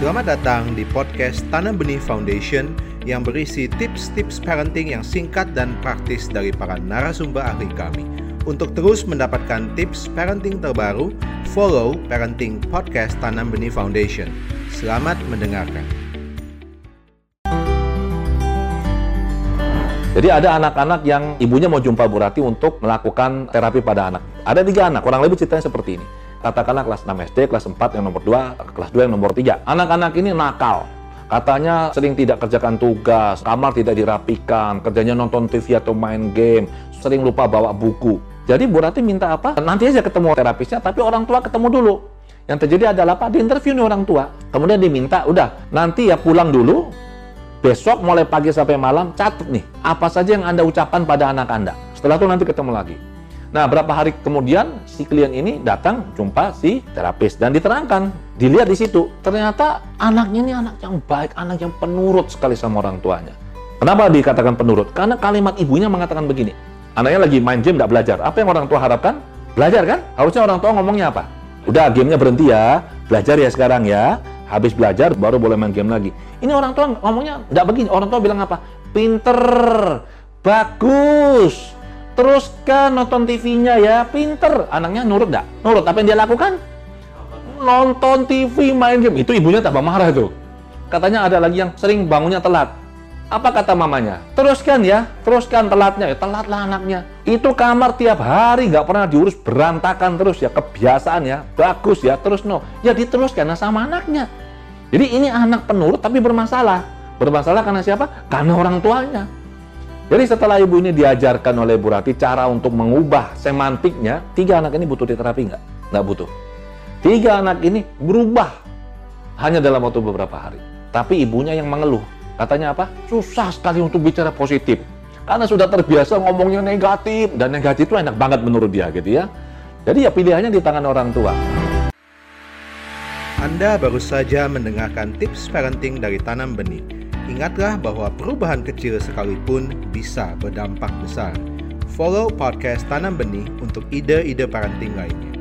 Selamat datang di podcast Tanam Benih Foundation yang berisi tips-tips parenting yang singkat dan praktis dari para narasumber ahli kami. Untuk terus mendapatkan tips parenting terbaru, follow Parenting Podcast Tanam Benih Foundation. Selamat mendengarkan. Jadi ada anak-anak yang ibunya mau jumpa Bu Rati untuk melakukan terapi pada anak. Ada tiga anak, kurang lebih ceritanya seperti ini katakanlah kelas 6 SD, kelas 4 yang nomor 2, kelas 2 yang nomor 3. Anak-anak ini nakal. Katanya sering tidak kerjakan tugas, kamar tidak dirapikan, kerjanya nonton TV atau main game, sering lupa bawa buku. Jadi Bu Rati minta apa? Nanti aja ketemu terapisnya, tapi orang tua ketemu dulu. Yang terjadi adalah apa? Di interview nih orang tua. Kemudian diminta, udah nanti ya pulang dulu, besok mulai pagi sampai malam, catat nih, apa saja yang Anda ucapkan pada anak Anda. Setelah itu nanti ketemu lagi. Nah, berapa hari kemudian si klien ini datang jumpa si terapis dan diterangkan, dilihat di situ, ternyata anaknya ini anak yang baik, anak yang penurut sekali sama orang tuanya. Kenapa dikatakan penurut? Karena kalimat ibunya mengatakan begini, anaknya lagi main game, tidak belajar. Apa yang orang tua harapkan? Belajar kan? Harusnya orang tua ngomongnya apa? Udah, gamenya berhenti ya, belajar ya sekarang ya. Habis belajar, baru boleh main game lagi. Ini orang tua ngomongnya tidak begini. Orang tua bilang apa? Pinter, bagus, teruskan nonton TV-nya ya, pinter. Anaknya nurut nggak? Nurut. Apa yang dia lakukan? Nonton TV, main game. Itu ibunya tambah marah tuh. Katanya ada lagi yang sering bangunnya telat. Apa kata mamanya? Teruskan ya, teruskan telatnya. Ya, telatlah anaknya. Itu kamar tiap hari nggak pernah diurus berantakan terus ya. Kebiasaan ya, bagus ya, terus no. Ya diteruskan nah, sama anaknya. Jadi ini anak penurut tapi bermasalah. Bermasalah karena siapa? Karena orang tuanya. Jadi setelah ibu ini diajarkan oleh Bu Rati cara untuk mengubah semantiknya, tiga anak ini butuh diterapi nggak? Nggak butuh. Tiga anak ini berubah hanya dalam waktu beberapa hari. Tapi ibunya yang mengeluh. Katanya apa? Susah sekali untuk bicara positif. Karena sudah terbiasa ngomongnya negatif. Dan negatif itu enak banget menurut dia gitu ya. Jadi ya pilihannya di tangan orang tua. Anda baru saja mendengarkan tips parenting dari Tanam Benih Ingatlah bahwa perubahan kecil sekalipun bisa berdampak besar. Follow podcast Tanam Benih untuk ide-ide parenting lainnya.